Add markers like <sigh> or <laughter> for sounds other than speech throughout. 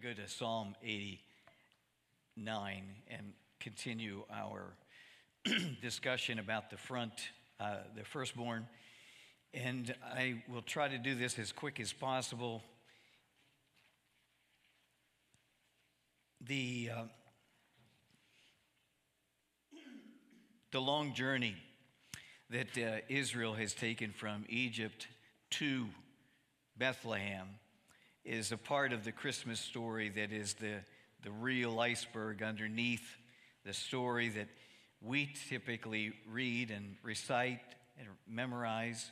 to go to Psalm 89 and continue our <clears throat> discussion about the front, uh, the firstborn. And I will try to do this as quick as possible. The, uh, the long journey that uh, Israel has taken from Egypt to Bethlehem is a part of the Christmas story that is the, the real iceberg underneath the story that we typically read and recite and memorize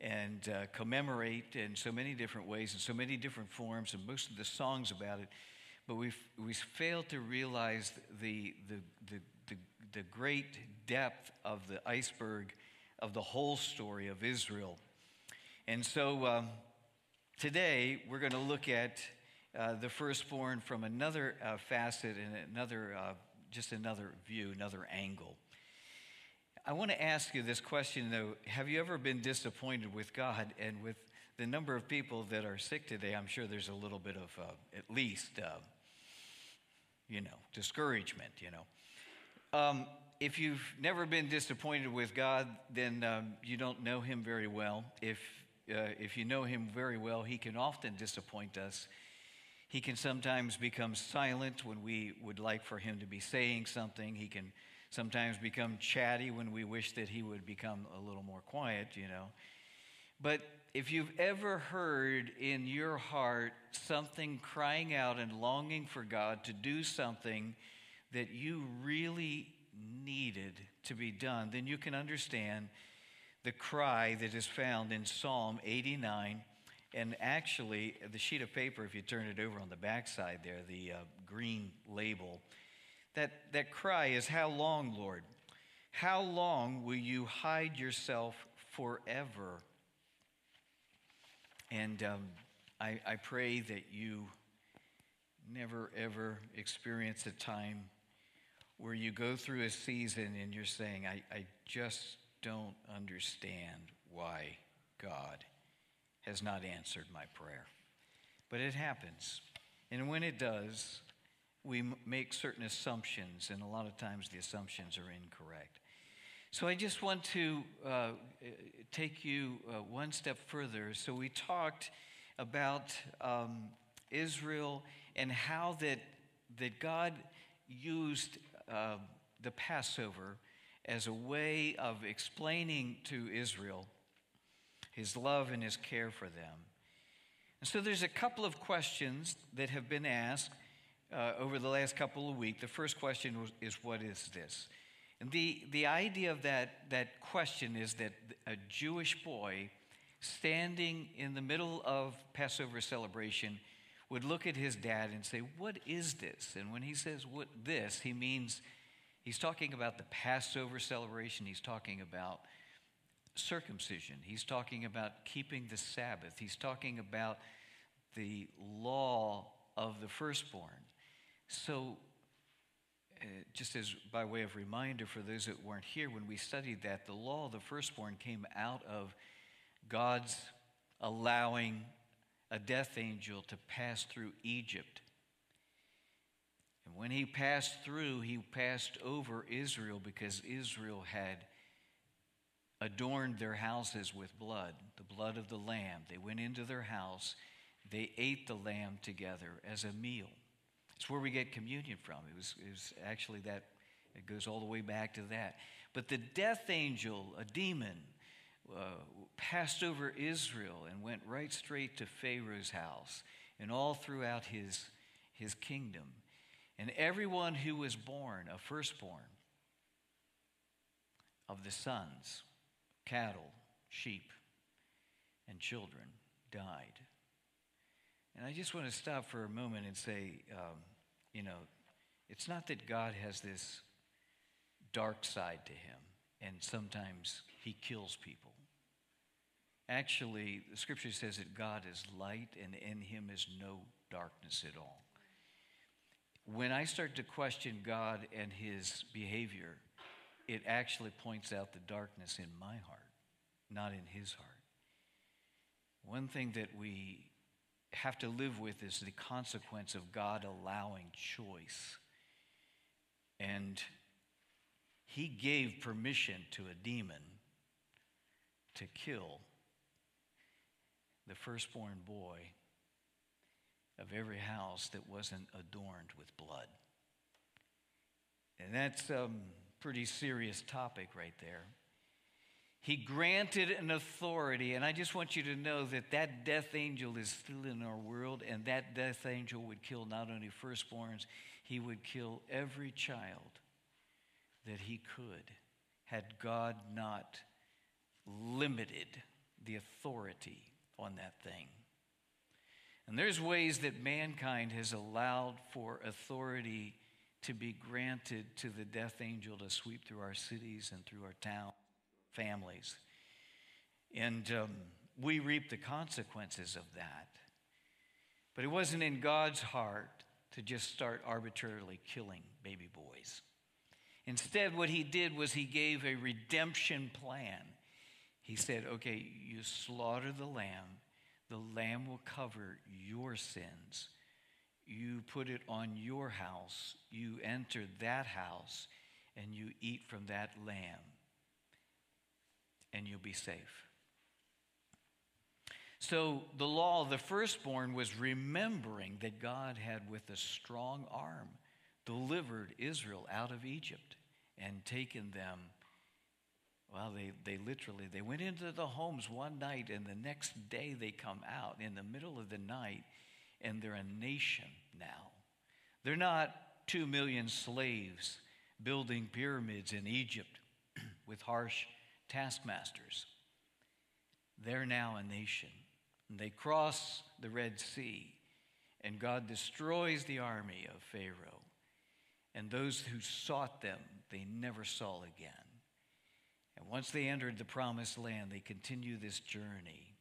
and uh, commemorate in so many different ways and so many different forms and most of the songs about it. But we've, we failed to realize the, the, the, the, the great depth of the iceberg of the whole story of Israel. And so um, today we're going to look at uh, the firstborn from another uh, facet and another, uh, just another view, another angle. I want to ask you this question though Have you ever been disappointed with God? And with the number of people that are sick today, I'm sure there's a little bit of, uh, at least, uh, you know, discouragement, you know. Um, if you've never been disappointed with God, then um, you don't know Him very well. If, uh, if you know Him very well, He can often disappoint us. He can sometimes become silent when we would like for Him to be saying something. He can sometimes become chatty when we wish that He would become a little more quiet, you know. But if you've ever heard in your heart something crying out and longing for God to do something that you really needed to be done, then you can understand the cry that is found in Psalm 89. And actually, the sheet of paper, if you turn it over on the backside there, the uh, green label, that, that cry is, How long, Lord? How long will you hide yourself forever? And um, I, I pray that you never, ever experience a time where you go through a season and you're saying, I, I just don't understand why God has not answered my prayer. But it happens. And when it does, we make certain assumptions, and a lot of times the assumptions are incorrect. So I just want to uh, take you uh, one step further. So we talked about um, Israel and how that, that God used uh, the Passover as a way of explaining to Israel his love and his care for them. And so there's a couple of questions that have been asked uh, over the last couple of weeks. The first question is What is this? And the, the idea of that, that question is that a Jewish boy standing in the middle of Passover celebration would look at his dad and say, What is this? And when he says, What this, he means he's talking about the Passover celebration, he's talking about circumcision, he's talking about keeping the Sabbath, he's talking about the law of the firstborn. So, uh, just as by way of reminder for those that weren't here, when we studied that, the law of the firstborn came out of God's allowing a death angel to pass through Egypt. And when he passed through, he passed over Israel because Israel had adorned their houses with blood, the blood of the lamb. They went into their house, they ate the lamb together as a meal. It's where we get communion from. It was, it was actually that, it goes all the way back to that. But the death angel, a demon, uh, passed over Israel and went right straight to Pharaoh's house and all throughout his, his kingdom. And everyone who was born, a firstborn of the sons, cattle, sheep, and children, died. And I just want to stop for a moment and say, um, you know, it's not that God has this dark side to him, and sometimes he kills people. Actually, the scripture says that God is light and in him is no darkness at all. When I start to question God and his behavior, it actually points out the darkness in my heart, not in his heart. One thing that we have to live with is the consequence of God allowing choice. And he gave permission to a demon to kill the firstborn boy of every house that wasn't adorned with blood. And that's a pretty serious topic right there. He granted an authority, and I just want you to know that that death angel is still in our world, and that death angel would kill not only firstborns, he would kill every child that he could, had God not limited the authority on that thing. And there's ways that mankind has allowed for authority to be granted to the death angel to sweep through our cities and through our town families. And um, we reap the consequences of that. But it wasn't in God's heart to just start arbitrarily killing baby boys. Instead, what he did was he gave a redemption plan. He said, okay, you slaughter the lamb, the lamb will cover your sins. You put it on your house, you enter that house, and you eat from that lamb and you'll be safe. So the law of the firstborn was remembering that God had, with a strong arm, delivered Israel out of Egypt and taken them. Well, they, they literally they went into the homes one night, and the next day they come out in the middle of the night, and they're a nation now. They're not two million slaves building pyramids in Egypt <clears throat> with harsh taskmasters. They're now a nation. And they cross the Red Sea, and God destroys the army of Pharaoh. And those who sought them, they never saw again. Once they entered the promised land, they continue this journey.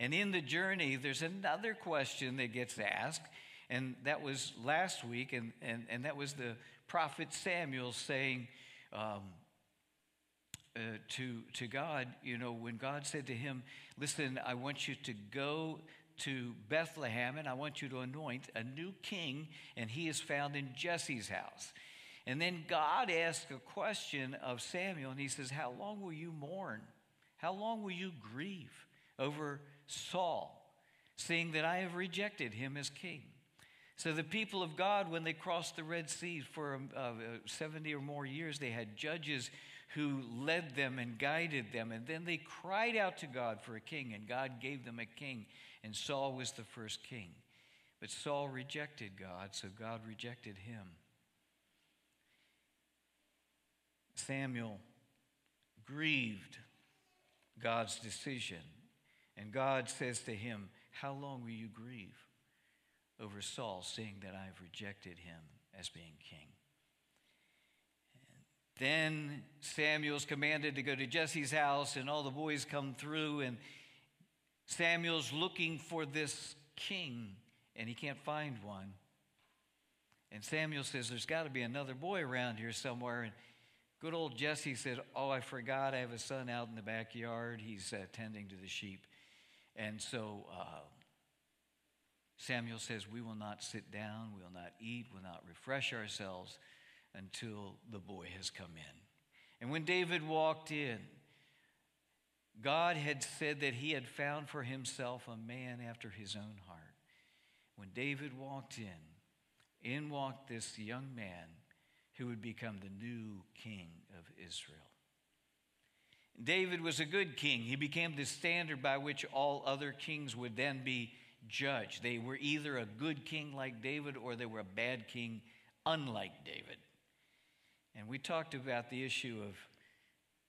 And in the journey, there's another question that gets asked, and that was last week, and, and, and that was the prophet Samuel saying, um, uh, to, to God, you know, when God said to him, Listen, I want you to go to Bethlehem and I want you to anoint a new king, and he is found in Jesse's house. And then God asked a question of Samuel, and he says, How long will you mourn? How long will you grieve over Saul, seeing that I have rejected him as king? So the people of God, when they crossed the Red Sea for uh, 70 or more years, they had judges who led them and guided them. And then they cried out to God for a king, and God gave them a king, and Saul was the first king. But Saul rejected God, so God rejected him. Samuel grieved God's decision, and God says to him, How long will you grieve over Saul, seeing that I have rejected him as being king? Then Samuel's commanded to go to Jesse's house, and all the boys come through, and Samuel's looking for this king, and he can't find one. And Samuel says, There's got to be another boy around here somewhere. And good old Jesse said, Oh, I forgot I have a son out in the backyard. He's uh, tending to the sheep. And so uh, Samuel says, We will not sit down, we will not eat, we will not refresh ourselves until the boy has come in. And when David walked in, God had said that he had found for himself a man after his own heart. When David walked in, in walked this young man who would become the new king of Israel. David was a good king. He became the standard by which all other kings would then be judged. They were either a good king like David or they were a bad king unlike David. And we talked about the issue of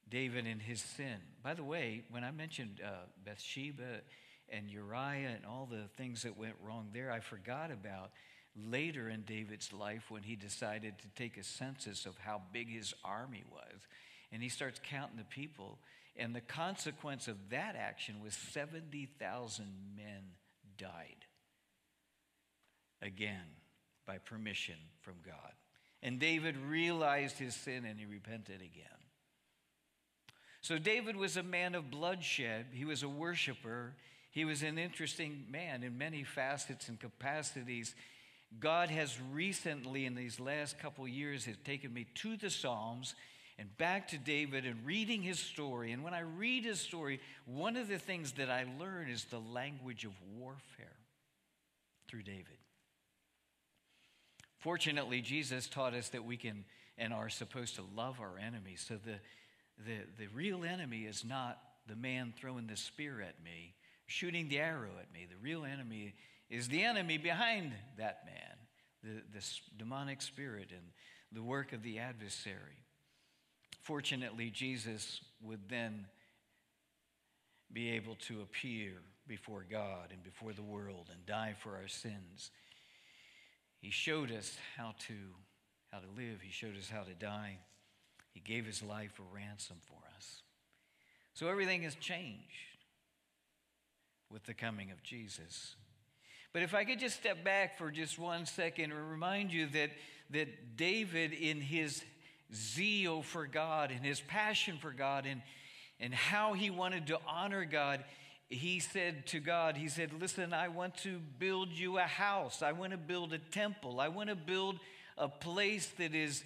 David and his sin. By the way, when I mentioned uh, Bathsheba and Uriah and all the things that went wrong there, I forgot about later in David's life when he decided to take a census of how big his army was. And he starts counting the people. And the consequence of that action was 70,000 men died. Again, by permission from God. And David realized his sin and he repented again. So David was a man of bloodshed. He was a worshiper. He was an interesting man in many facets and capacities. God has recently, in these last couple years, has taken me to the Psalms and back to David and reading his story. And when I read his story, one of the things that I learn is the language of warfare through David. Fortunately, Jesus taught us that we can and are supposed to love our enemies. So the, the, the real enemy is not the man throwing the spear at me, shooting the arrow at me. The real enemy is the enemy behind that man, the, the demonic spirit and the work of the adversary. Fortunately, Jesus would then be able to appear before God and before the world and die for our sins. He showed us how to, how to live, He showed us how to die. He gave His life a ransom for us. So everything has changed with the coming of Jesus. But if I could just step back for just one second and remind you that, that David, in his zeal for God and his passion for God and, and how he wanted to honor God, he said to God, He said, Listen, I want to build you a house. I want to build a temple. I want to build a place that is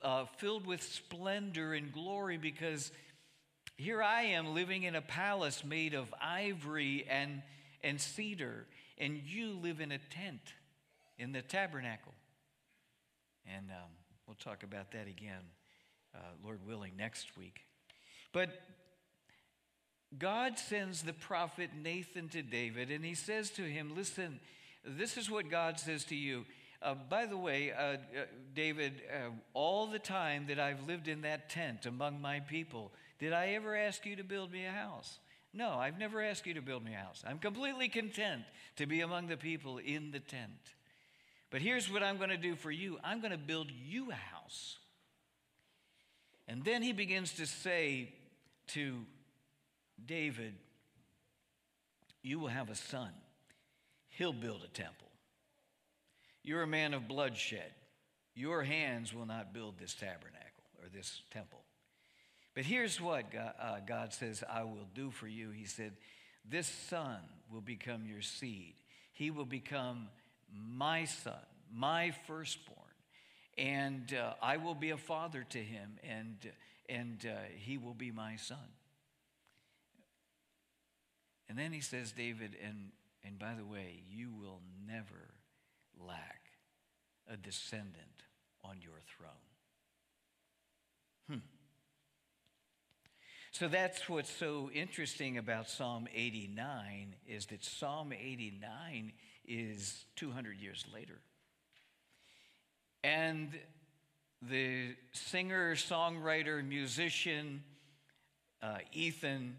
uh, filled with splendor and glory because here I am living in a palace made of ivory and, and cedar, and you live in a tent in the tabernacle. And um, We'll talk about that again, uh, Lord willing, next week. But God sends the prophet Nathan to David, and he says to him, Listen, this is what God says to you. Uh, by the way, uh, uh, David, uh, all the time that I've lived in that tent among my people, did I ever ask you to build me a house? No, I've never asked you to build me a house. I'm completely content to be among the people in the tent. But here's what I'm going to do for you I'm going to build you a house. And then he begins to say to David, You will have a son. He'll build a temple. You're a man of bloodshed. Your hands will not build this tabernacle or this temple. But here's what God, uh, God says I will do for you. He said, This son will become your seed. He will become my son, my firstborn, and uh, I will be a father to him, and, and uh, he will be my son. And then he says, David, and, and by the way, you will never lack a descendant on your throne. Hmm. So that's what's so interesting about Psalm 89 is that Psalm 89 is 200 years later. And the singer, songwriter, musician, uh, Ethan,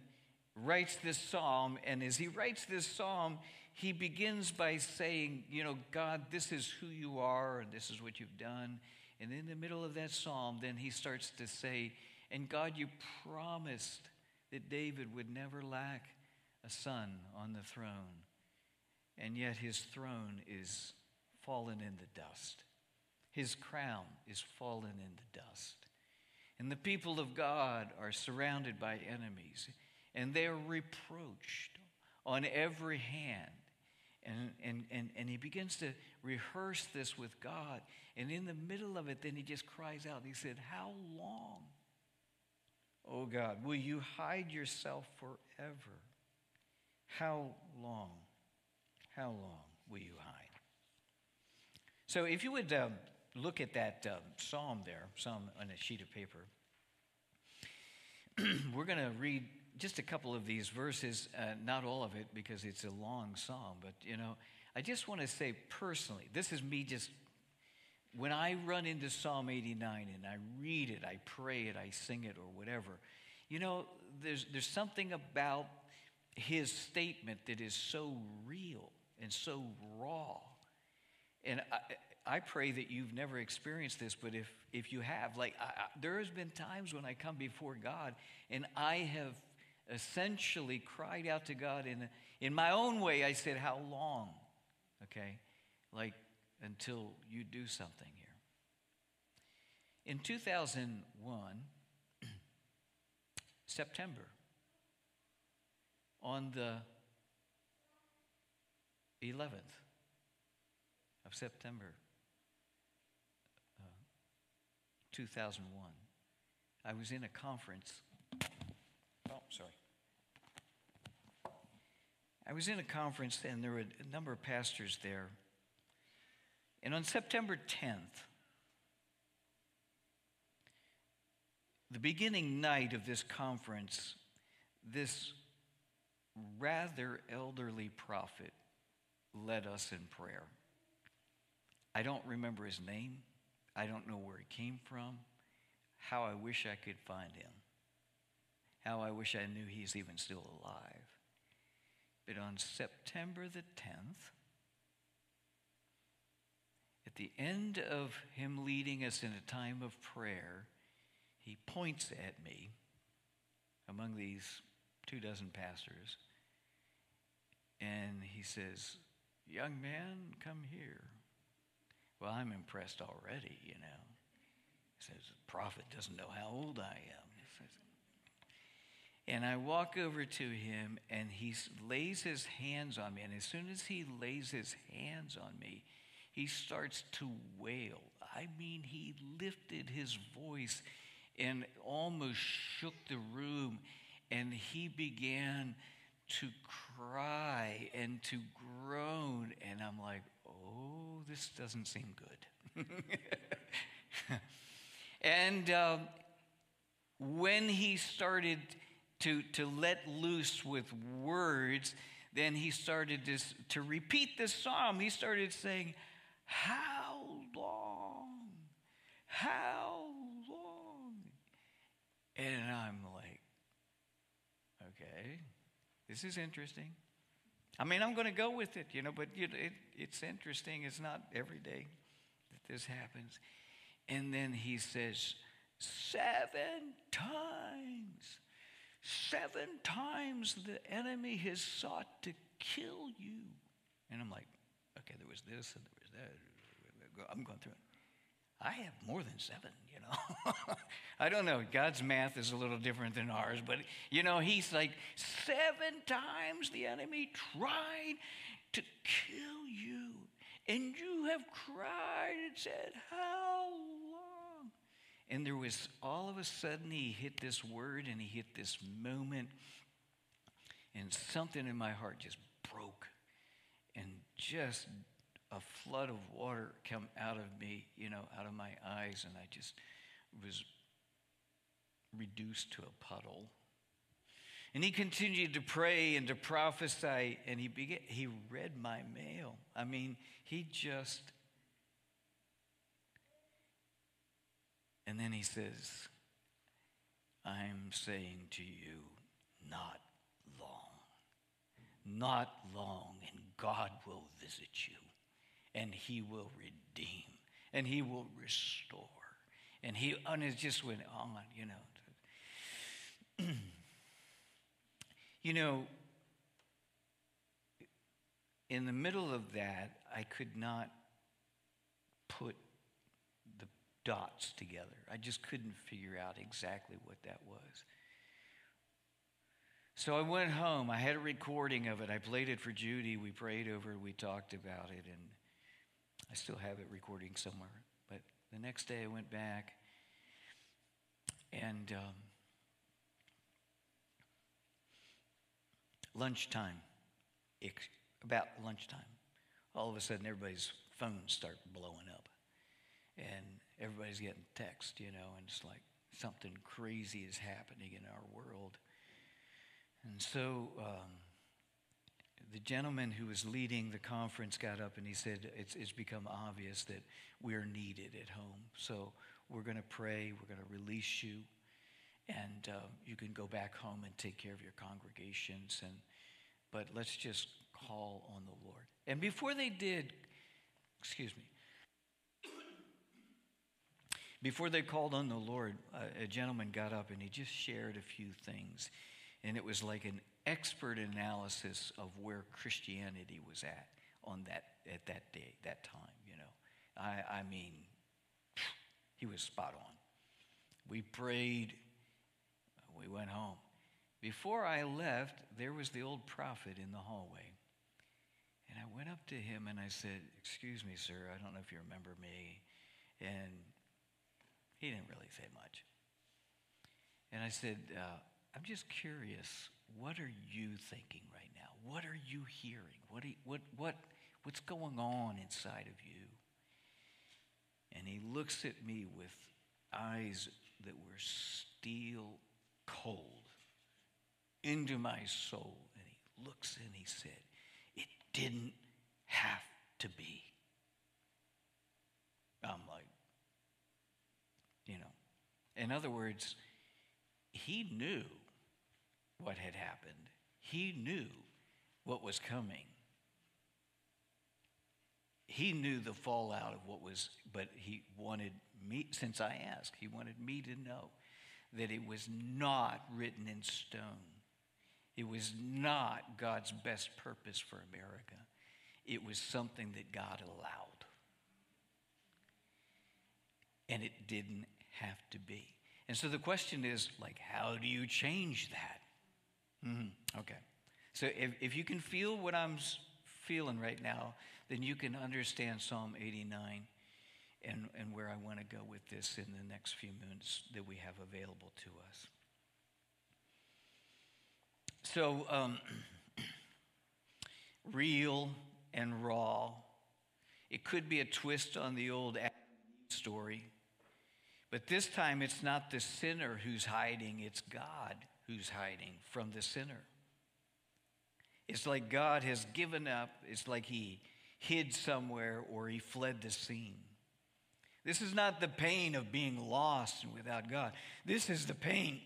writes this psalm. And as he writes this psalm, he begins by saying, You know, God, this is who you are, and this is what you've done. And in the middle of that psalm, then he starts to say, And God, you promised that David would never lack a son on the throne and yet his throne is fallen in the dust. His crown is fallen in the dust. And the people of God are surrounded by enemies, and they're reproached on every hand. And, and, and, and he begins to rehearse this with God. And in the middle of it, then he just cries out. He said, How long, oh God, will you hide yourself forever? How long? How long will you hide? So, if you would um, look at that um, psalm there, psalm on a sheet of paper, <clears throat> we're going to read just a couple of these verses, uh, not all of it because it's a long psalm, but you know, I just want to say personally, this is me just, when I run into Psalm 89 and I read it, I pray it, I sing it, or whatever, you know, there's, there's something about his statement that is so real and so raw. And I, I pray that you've never experienced this, but if, if you have, like, I, I, there has been times when I come before God and I have essentially cried out to God in, in my own way. I said, How long? Okay? Like, until you do something here. In 2001, <clears throat> September, on the 11th of September, uh, 2001. I was in a conference. Oh, sorry. I was in a conference and there were a number of pastors there. And on September 10th, the beginning night of this conference, this rather elderly prophet led us in prayer. I don't remember his name. I don't know where he came from. How I wish I could find him. How I wish I knew he's even still alive. But on September the 10th, at the end of him leading us in a time of prayer, he points at me among these two dozen pastors and he says, Young man, come here. Well, I'm impressed already, you know. He says, The prophet doesn't know how old I am. And I walk over to him and he lays his hands on me. And as soon as he lays his hands on me, he starts to wail. I mean, he lifted his voice and almost shook the room. And he began to cry and to groan. And I'm like, oh, this doesn't seem good. <laughs> and um, when he started to, to let loose with words, then he started to, to repeat this psalm. He started saying, How long? How long? And I'm like, Okay, this is interesting. I mean, I'm going to go with it, you know, but know, it, it's interesting. It's not every day that this happens. And then he says, Seven times. Seven times the enemy has sought to kill you. And I'm like, okay, there was this and there was. I'm going through it. I have more than seven, you know. <laughs> I don't know. God's math is a little different than ours, but you know, he's like, seven times the enemy tried to kill you, and you have cried and said, How long? And there was all of a sudden, he hit this word and he hit this moment, and something in my heart just broke and just a flood of water come out of me, you know, out of my eyes, and I just was reduced to a puddle. And he continued to pray and to prophesy, and he began, he read my mail. I mean, he just And then he says, I'm saying to you, not long. Not long, and God will visit you and he will redeem and he will restore. And he and it just went on, you know. <clears throat> you know, in the middle of that, I could not put the dots together. I just couldn't figure out exactly what that was. So I went home. I had a recording of it. I played it for Judy. We prayed over it. We talked about it. And I still have it recording somewhere. But the next day I went back and um, lunchtime, about lunchtime, all of a sudden everybody's phones start blowing up. And everybody's getting text, you know, and it's like something crazy is happening in our world. And so um, the gentleman who was leading the conference got up and he said, It's, it's become obvious that we're needed at home. So we're going to pray, we're going to release you, and uh, you can go back home and take care of your congregations. And, but let's just call on the Lord. And before they did, excuse me, before they called on the Lord, a, a gentleman got up and he just shared a few things. And it was like an expert analysis of where Christianity was at on that at that day, that time, you know. I, I mean, he was spot on. We prayed, we went home. before I left, there was the old prophet in the hallway. And I went up to him and I said, Excuse me, sir, I don't know if you remember me. And he didn't really say much. And I said, uh, I'm just curious, what are you thinking right now? What are you hearing? What, you, what, what, what's going on inside of you? And he looks at me with eyes that were steel cold into my soul. And he looks and he said, It didn't have to be. I'm like, you know. In other words, he knew what had happened, he knew what was coming. He knew the fallout of what was, but he wanted me, since I asked, he wanted me to know that it was not written in stone. It was not God's best purpose for America. It was something that God allowed. And it didn't have to be. And so the question is like, how do you change that? Mm-hmm. Okay. So if, if you can feel what I'm feeling right now, then you can understand Psalm 89 and, and where I want to go with this in the next few minutes that we have available to us. So, um, <clears throat> real and raw. It could be a twist on the old story. But this time, it's not the sinner who's hiding, it's God who's hiding from the sinner. It's like God has given up, it's like he hid somewhere or he fled the scene. This is not the pain of being lost and without God. This is the pain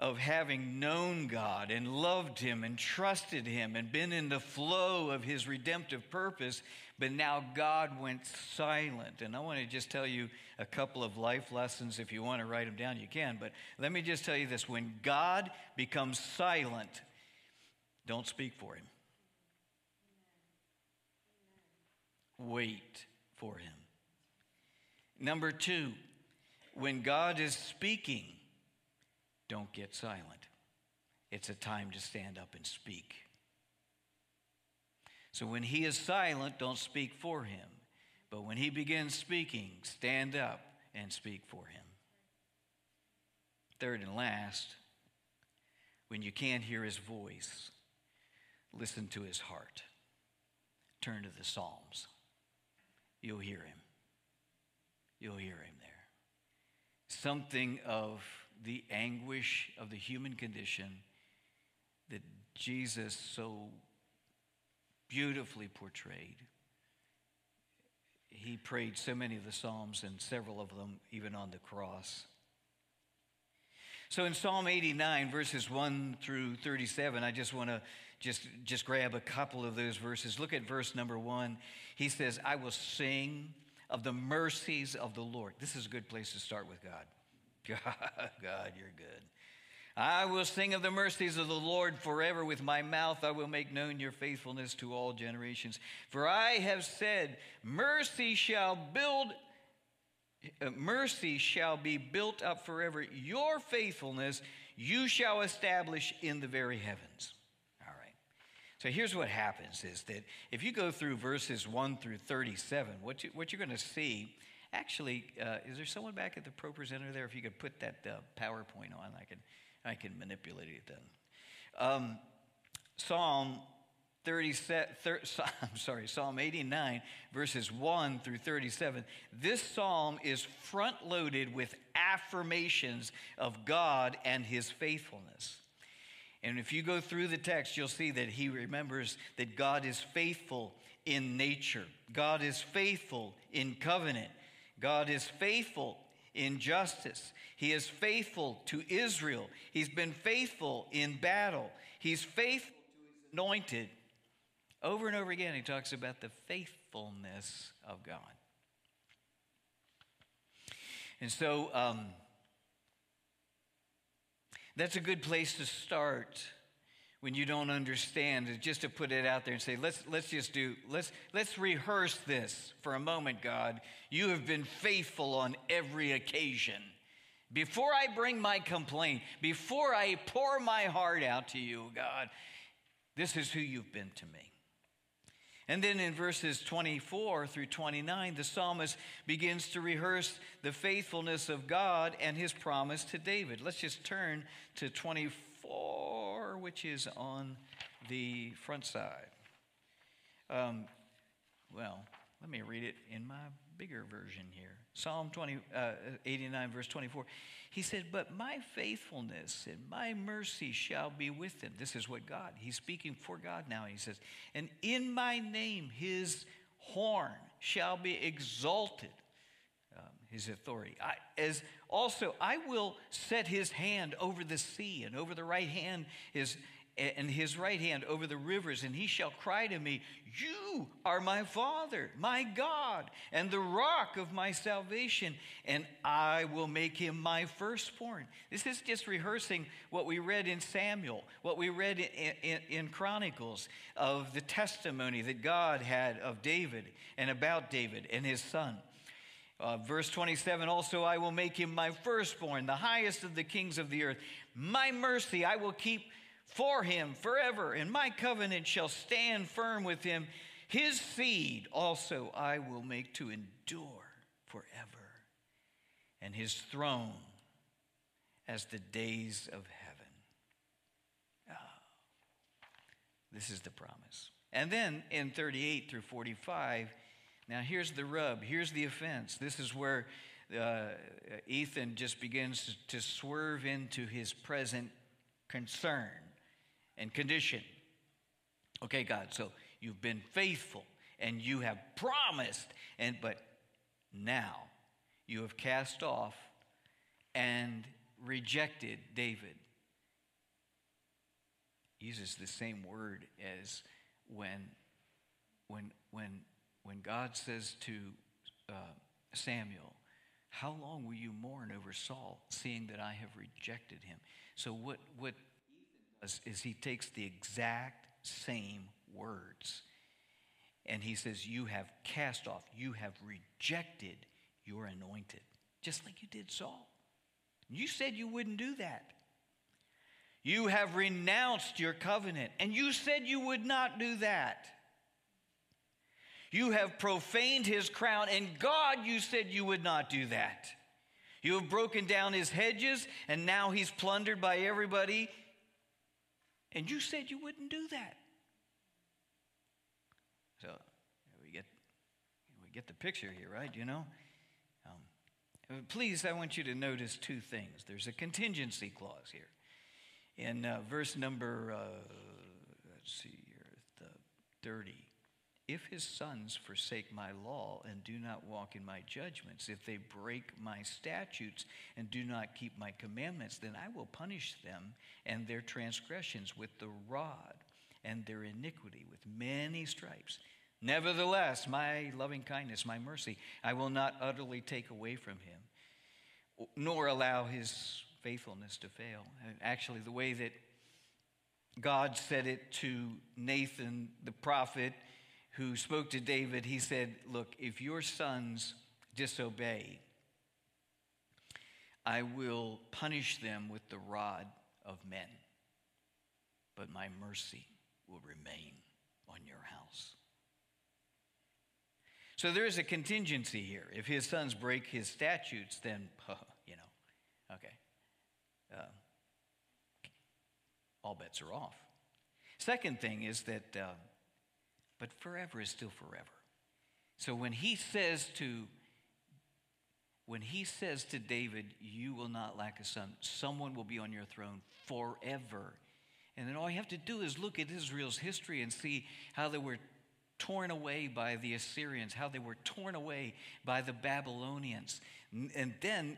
of having known God and loved Him and trusted Him and been in the flow of His redemptive purpose, but now God went silent. And I want to just tell you a couple of life lessons. If you want to write them down, you can. But let me just tell you this when God becomes silent, don't speak for Him, wait for Him. Number two, when God is speaking, don't get silent. It's a time to stand up and speak. So when he is silent, don't speak for him. But when he begins speaking, stand up and speak for him. Third and last, when you can't hear his voice, listen to his heart. Turn to the Psalms. You'll hear him. You'll hear him there. Something of the anguish of the human condition that Jesus so beautifully portrayed. He prayed so many of the Psalms and several of them even on the cross. So in Psalm 89, verses 1 through 37, I just want to just, just grab a couple of those verses. Look at verse number 1. He says, I will sing of the mercies of the Lord. This is a good place to start with God. God, <laughs> God, you're good. I will sing of the mercies of the Lord forever. With my mouth I will make known your faithfulness to all generations. For I have said, Mercy shall build, uh, mercy shall be built up forever. Your faithfulness you shall establish in the very heavens. All right. So here's what happens is that if you go through verses 1 through 37, what, you, what you're going to see Actually, uh, is there someone back at the ProPresenter there? If you could put that uh, PowerPoint on, I can, I can manipulate it then. Um, Psalm 37, thir, <laughs> I'm sorry, Psalm 89, verses 1 through 37. This psalm is front loaded with affirmations of God and his faithfulness. And if you go through the text, you'll see that he remembers that God is faithful in nature, God is faithful in covenant, God is faithful in justice. He is faithful to Israel. He's been faithful in battle. He's faithful to his anointed. Over and over again, he talks about the faithfulness of God. And so um, that's a good place to start when you don't understand is just to put it out there and say let's let's just do let's let's rehearse this for a moment god you have been faithful on every occasion Before I bring my complaint, before I pour my heart out to you, God, this is who you've been to me. And then in verses 24 through 29, the psalmist begins to rehearse the faithfulness of God and his promise to David. Let's just turn to 24, which is on the front side. Um, well, let me read it in my bigger version here. Psalm 20, uh, 89, verse 24. He said, But my faithfulness and my mercy shall be with him. This is what God, he's speaking for God now. He says, And in my name his horn shall be exalted, his authority. I, as also, I will set his hand over the sea, and over the right hand is and his right hand over the rivers, and he shall cry to me, You are my Father, my God, and the rock of my salvation, and I will make him my firstborn. This is just rehearsing what we read in Samuel, what we read in, in, in Chronicles of the testimony that God had of David and about David and his son. Uh, verse 27 also, I will make him my firstborn, the highest of the kings of the earth. My mercy I will keep for him forever, and my covenant shall stand firm with him. His seed also I will make to endure forever, and his throne as the days of heaven. Oh, this is the promise. And then in 38 through 45, now here's the rub, here's the offense. This is where uh, Ethan just begins to swerve into his present concern and condition. Okay, God, so you've been faithful and you have promised, and but now you have cast off and rejected David. Uses the same word as when, when, when, when God says to uh, Samuel, How long will you mourn over Saul, seeing that I have rejected him? So, what, what does is he takes the exact same words and he says, You have cast off, you have rejected your anointed, just like you did Saul. You said you wouldn't do that. You have renounced your covenant, and you said you would not do that. You have profaned his crown, and God, you said you would not do that. You have broken down his hedges, and now he's plundered by everybody and you said you wouldn't do that. So we get, we get the picture here, right? You know? Um, please, I want you to notice two things. There's a contingency clause here. In uh, verse number, uh, let's see here, the 30 if his sons forsake my law and do not walk in my judgments, if they break my statutes and do not keep my commandments, then I will punish them and their transgressions with the rod and their iniquity with many stripes. Nevertheless, my loving kindness, my mercy, I will not utterly take away from him, nor allow his faithfulness to fail. Actually, the way that God said it to Nathan the prophet who spoke to David, he said, Look, if your sons disobey, I will punish them with the rod of men, but my mercy will remain on your house. So there is a contingency here. If his sons break his statutes, then, <laughs> you know, okay. Uh, all bets are off. Second thing is that. Uh, but forever is still forever. So when he says to when he says to David, You will not lack a son, someone will be on your throne forever. And then all you have to do is look at Israel's history and see how they were torn away by the Assyrians, how they were torn away by the Babylonians. And then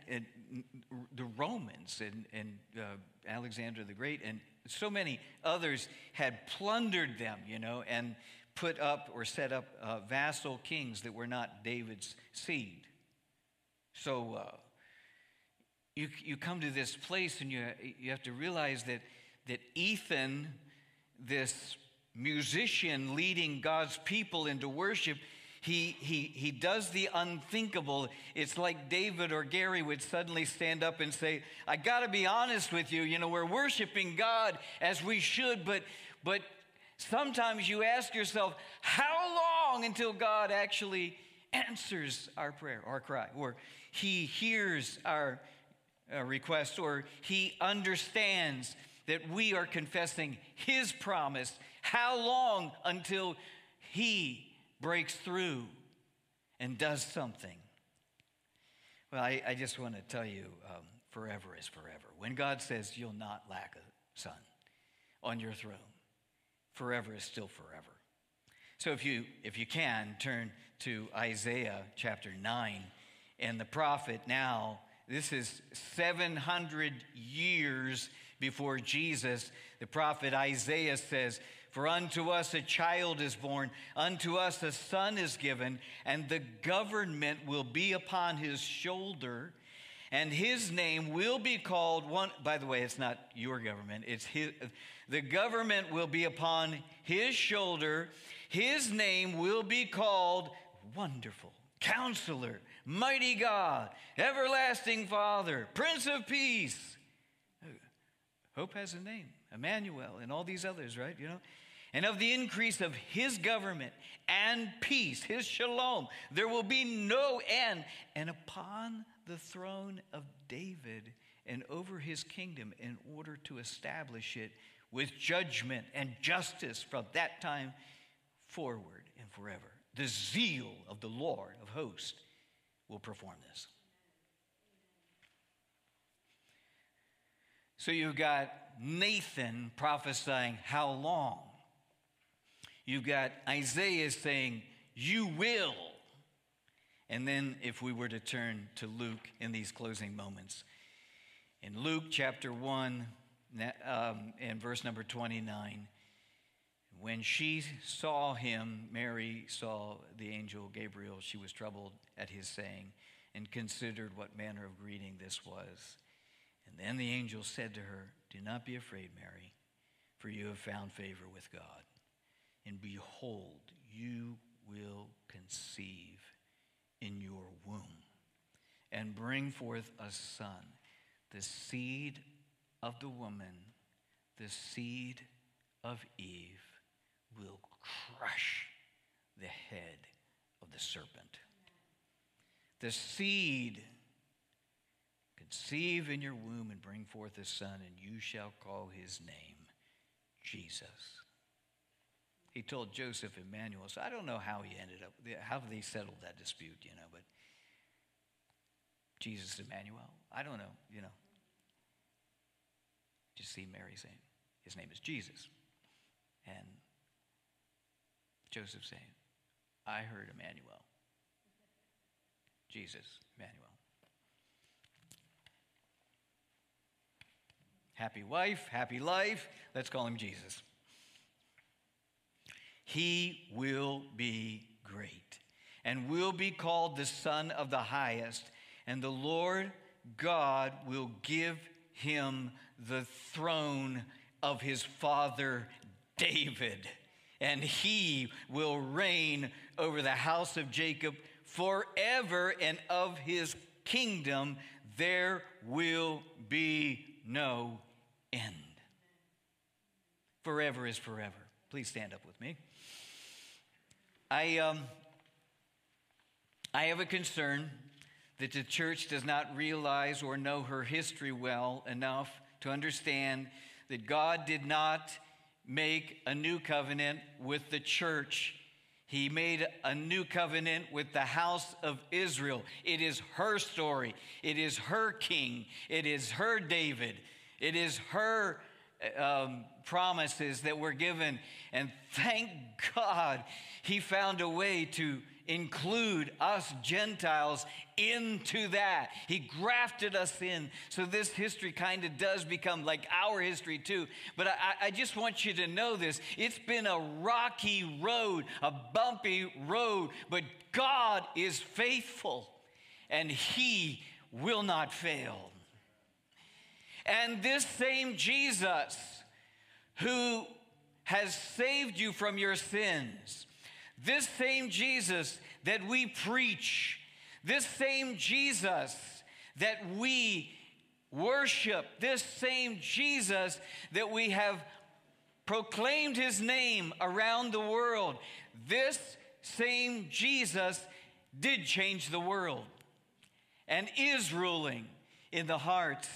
the Romans and, and uh, Alexander the Great and so many others had plundered them, you know, and put up or set up uh, vassal kings that were not David's seed. So uh, you, you come to this place and you, you have to realize that, that Ethan, this musician leading God's people into worship, He, he, he does the unthinkable. It's like David or Gary would suddenly stand up and say, I got to be honest with you. You know, we're worshiping God as we should, but, but sometimes you ask yourself, how long until God actually answers our prayer, our cry, or He hears our uh, request, or He understands that we are confessing His promise? How long until He breaks through and does something. Well, I, I just want to tell you um, forever is forever. When God says you'll not lack a son on your throne, forever is still forever. So if you, if you can, turn to Isaiah chapter 9. And the prophet now, this is 700 years before Jesus. The prophet Isaiah says, for unto us a child is born, unto us a son is given, and the government will be upon his shoulder, and his name will be called one. By the way, it's not your government, it's his. The government will be upon his shoulder. His name will be called Wonderful, Counselor, Mighty God, Everlasting Father, Prince of Peace. Hope has a name, Emmanuel, and all these others, right? You know, and of the increase of his government and peace, his shalom, there will be no end. And upon the throne of David and over his kingdom, in order to establish it with judgment and justice from that time forward and forever. The zeal of the Lord of hosts will perform this. So you've got Nathan prophesying how long? You've got Isaiah saying, You will. And then, if we were to turn to Luke in these closing moments, in Luke chapter 1 um, and verse number 29, when she saw him, Mary saw the angel Gabriel, she was troubled at his saying and considered what manner of greeting this was. And then the angel said to her, Do not be afraid, Mary, for you have found favor with God. And behold, you will conceive in your womb and bring forth a son, the seed of the woman, the seed of Eve, will crush the head of the serpent. The seed conceive in your womb and bring forth a son, and you shall call his name Jesus he told Joseph Emmanuel. So I don't know how he ended up, how they settled that dispute, you know, but Jesus Emmanuel, I don't know, you know. Just see Mary saying, his name is Jesus. And Joseph saying, I heard Emmanuel. Jesus, Emmanuel. Happy wife, happy life. Let's call him Jesus. He will be great and will be called the Son of the Highest, and the Lord God will give him the throne of his father David, and he will reign over the house of Jacob forever, and of his kingdom there will be no end. Forever is forever. Please stand up with me. I, um, I have a concern that the church does not realize or know her history well enough to understand that God did not make a new covenant with the church. He made a new covenant with the house of Israel. It is her story. It is her king. It is her David. It is her um, promises that were given. And thank God he found a way to include us Gentiles into that. He grafted us in. So this history kind of does become like our history too. But I, I, just want you to know this. It's been a rocky road, a bumpy road, but God is faithful and He will not fail. And this same Jesus who has saved you from your sins, This same Jesus that we preach, this same Jesus that we worship, this same Jesus that we have proclaimed his name around the world, this same Jesus did change the world and is ruling in the hearts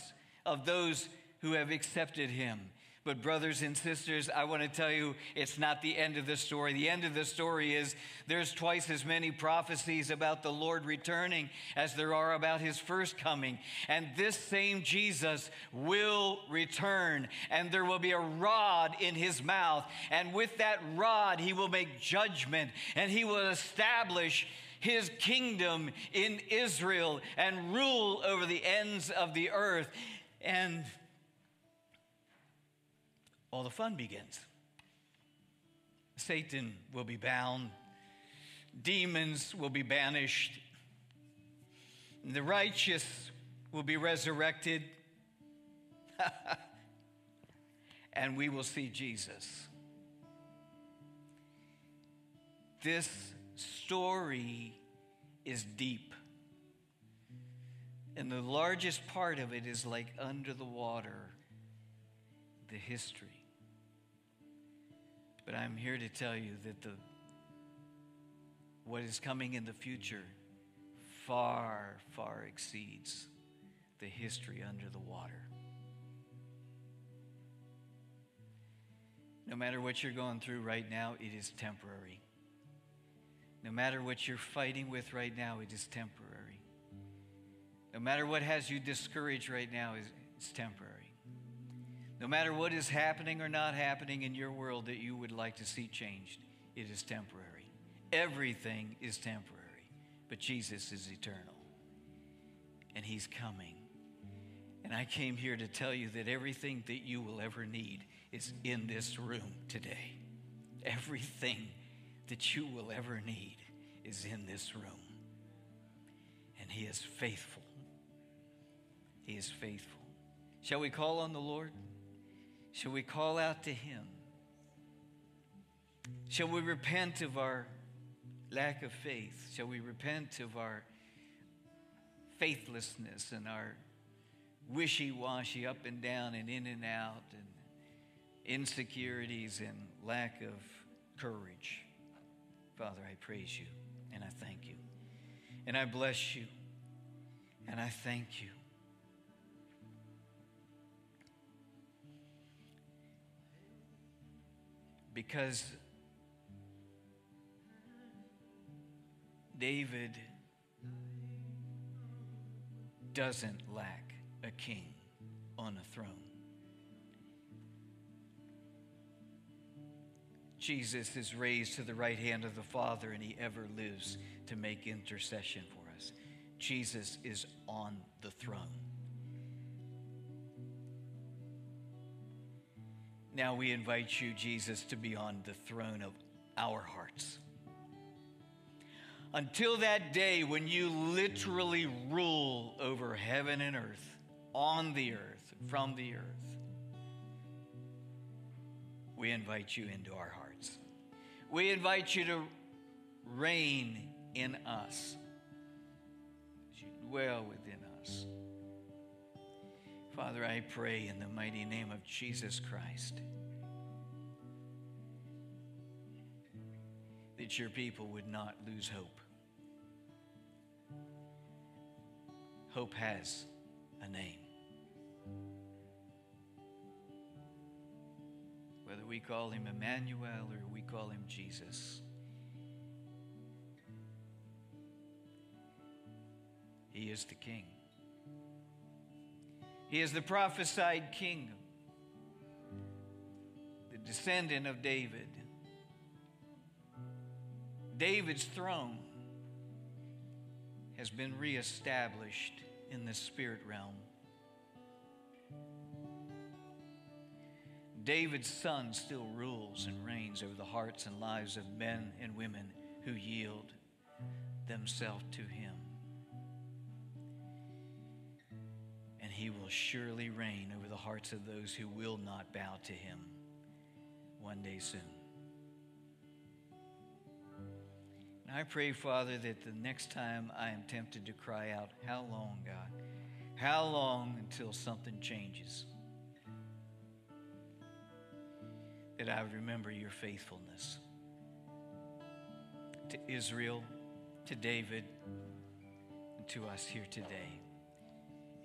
of those who have accepted him. But, brothers and sisters, I want to tell you it's not the end of the story. The end of the story is there's twice as many prophecies about the Lord returning as there are about his first coming. And this same Jesus will return, and there will be a rod in his mouth. And with that rod, he will make judgment, and he will establish his kingdom in Israel and rule over the ends of the earth. And all the fun begins. Satan will be bound, demons will be banished, the righteous will be resurrected, <laughs> and we will see Jesus. This story is deep. And the largest part of it is like under the water, the history. But I'm here to tell you that the what is coming in the future far, far exceeds the history under the water. No matter what you're going through right now, it is temporary. No matter what you're fighting with right now, it is temporary. No matter what has you discouraged right now, it's temporary. No matter what is happening or not happening in your world that you would like to see changed, it is temporary. Everything is temporary, but Jesus is eternal. And He's coming. And I came here to tell you that everything that you will ever need is in this room today. Everything that you will ever need is in this room. And He is faithful. He is faithful. Shall we call on the Lord? Shall we call out to Him? Shall we repent of our lack of faith? Shall we repent of our faithlessness and our wishy washy up and down and in and out and insecurities and lack of courage? Father, I praise you and I thank you. And I bless you and I thank you. Because David doesn't lack a king on a throne. Jesus is raised to the right hand of the Father and he ever lives to make intercession for us. Jesus is on the throne. Now we invite you, Jesus, to be on the throne of our hearts. Until that day when you literally rule over heaven and earth, on the earth, from the earth, we invite you into our hearts. We invite you to reign in us as you dwell within us. Father, I pray in the mighty name of Jesus Christ that your people would not lose hope. Hope has a name. Whether we call him Emmanuel or we call him Jesus. He is the King. He is the prophesied king, the descendant of David. David's throne has been reestablished in the spirit realm. David's son still rules and reigns over the hearts and lives of men and women who yield themselves to him. He will surely reign over the hearts of those who will not bow to him one day soon. And I pray, Father, that the next time I am tempted to cry out, How long, God? How long until something changes? That I remember your faithfulness to Israel, to David, and to us here today.